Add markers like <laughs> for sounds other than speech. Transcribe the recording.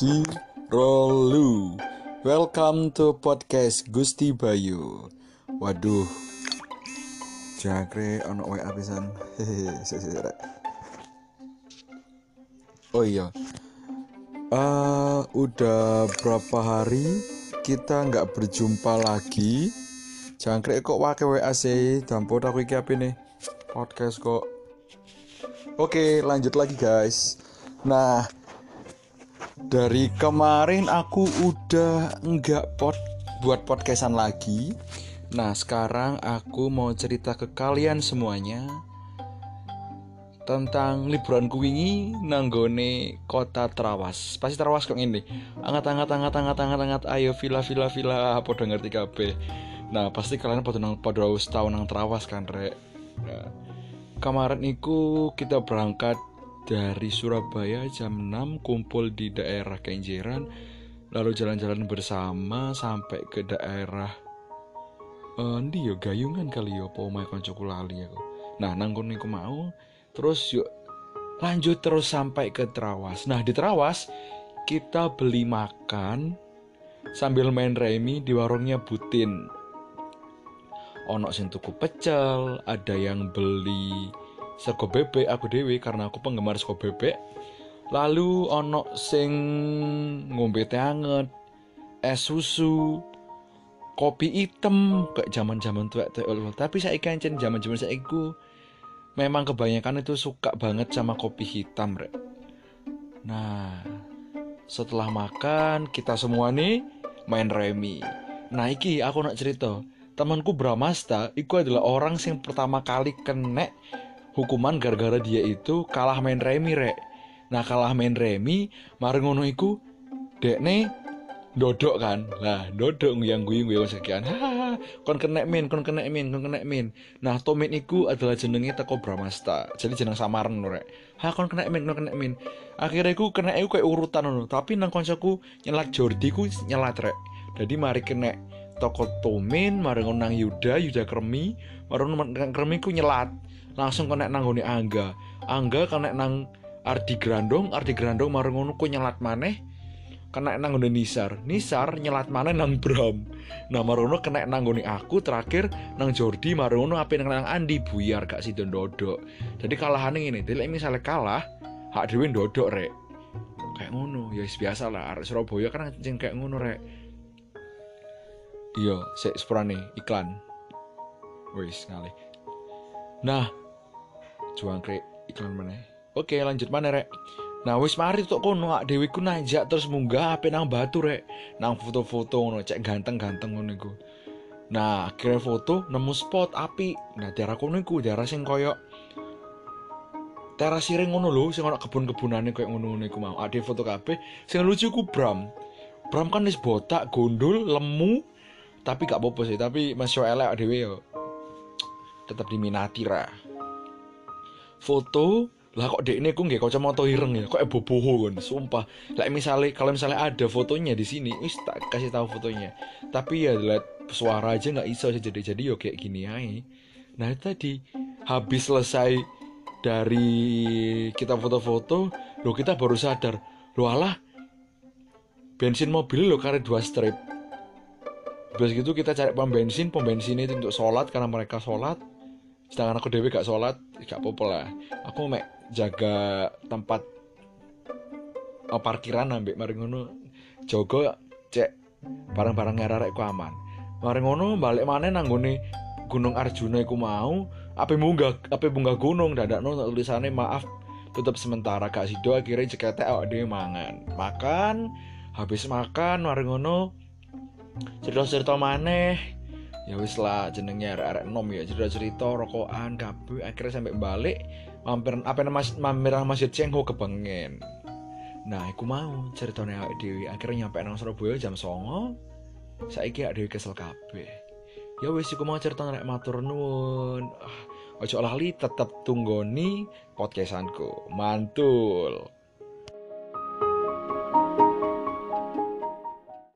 Ready, Rolu. Welcome to podcast Gusti Bayu. Waduh, jangkrik ono WA pisan. <laughs> Oh iya, uh, udah berapa hari kita nggak berjumpa lagi. Jangkrik kok pakai WA sih? Dampot aku iki apa nih? Podcast kok. Oke, lanjut lagi guys. Nah, dari kemarin aku udah nggak pot buat podcastan lagi. Nah sekarang aku mau cerita ke kalian semuanya tentang liburan kuwingi nanggone kota Trawas. Pasti Trawas kok ini. Angat angat angat angat angat angat ayo villa villa villa apa ngerti kabeh. Nah pasti kalian pada nang pada tahu nang Trawas kan rek. Nah, kemarin itu kita berangkat dari Surabaya jam 6 kumpul di daerah Kenjeran lalu jalan-jalan bersama sampai ke daerah uh, ndi yo gayungan kali yo apa omahe kancaku lali aku. Nah, nang kono mau terus yuk lanjut terus sampai ke Trawas. Nah, di Trawas kita beli makan sambil main remi di warungnya Butin. Ono sing tuku pecel, ada yang beli sego bebek aku dewi karena aku penggemar sego bebek. Lalu ono sing ngombe teh anget es susu kopi hitam kayak zaman zaman tua tua tapi saya ikan zaman zaman saya itu memang kebanyakan itu suka banget sama kopi hitam rek. Nah setelah makan kita semua nih main remi. Nah iki aku nak cerita. Temanku Bramasta itu adalah orang yang pertama kali kena hukuman gara-gara dia itu kalah main remi rek. Nah kalah main remi mari ngono iku nih dodok kan? Lah dodok yang gue gue sekian. Hahaha kon kena min kon kena min kon kena min. Nah tomin iku adalah jenenge teko Bramasta jadi jeneng samaran rek. Ha kon kena min kon kena min. Akhirnya iku kena iku kayak urutan ngono tapi nang koncoku nyelat Jordi ku nyelat rek. Jadi mari kena toko Tomin mari nang Yuda Yuda Kremi. Mari nang Kremi ku nyelat langsung kena nanggone Angga. Angga kena nang Ardi Grandong. Ardi Grandong marung ngono ku nyelat maneh. Kena nanggone Nisar. Nisar nyelat maneh nang Bram. Nah marono kena nanggone aku terakhir nang Jordi marono apa nang nang Andi buyar gak si dodok jadi kalahan ini jadi misalnya kalah hak dewi dodok rek. Kayak ngono. Ya biasa lah. Arek Surabaya kan ceng kayak ngono rek. Iya sik sepurane iklan. Wis ngalih nah kre iklan mana oke lanjut mana rek Nah wis mari tuh kono ak dewi ku najak terus munggah apa nang batu rek nang foto-foto ngono cek ganteng-ganteng ngono iku. Nah akhirnya foto nemu spot api. Nah daerah kono iku daerah sing koyo teras siring ngono lho sing ana kebun-kebunane koyo ngono-ngono iku mau. Ade foto kabeh sing lucu ku Bram. Bram kan wis botak, gondol, lemu, tapi gak apa-apa sih, tapi masih elek dhewe yo. Tetap diminati ra. Foto lah kok dek ini aku nggak kacamata ireng ya kok boboho kan sumpah. Lah misalnya kalau misalnya ada fotonya di sini wis tak kasih tahu fotonya. Tapi ya lihat suara aja nggak iso jadi jadi yo kayak gini aja nah tadi habis selesai dari kita foto-foto lo kita baru sadar lo alah bensin mobil lo karena dua strip. Terus gitu kita cari pom bensin, pom bensin itu untuk sholat karena mereka sholat sedangkan aku dewi gak sholat gak apa-apa lah. Aku mek jaga tempat oh, parkiran ambek mari ngono. Jogo cek barang-barang ngararek ku aman. Mari ngono balik mana nanggone Gunung Arjuna iku mau. Apa munggah apa munggah gunung dadak no tulisannya maaf tutup sementara gak sido. Akhirnya cekete awak dhewe mangan. Makan habis makan mari ngono. Cerita-cerita maneh ya wis lah jenengnya arek nom ya cerita cerita rokokan kabeh akhirnya sampai balik mampir apa mas mampir masjid Cengho kepengen nah aku mau ceritanya awake dewi akhirnya nyampe nang Surabaya jam songo. Saiki awake dewi kesel kabeh. Ya wis aku mau cerita nek matur nuwun. Ah, ojo lali tetep tunggoni podcastanku. Mantul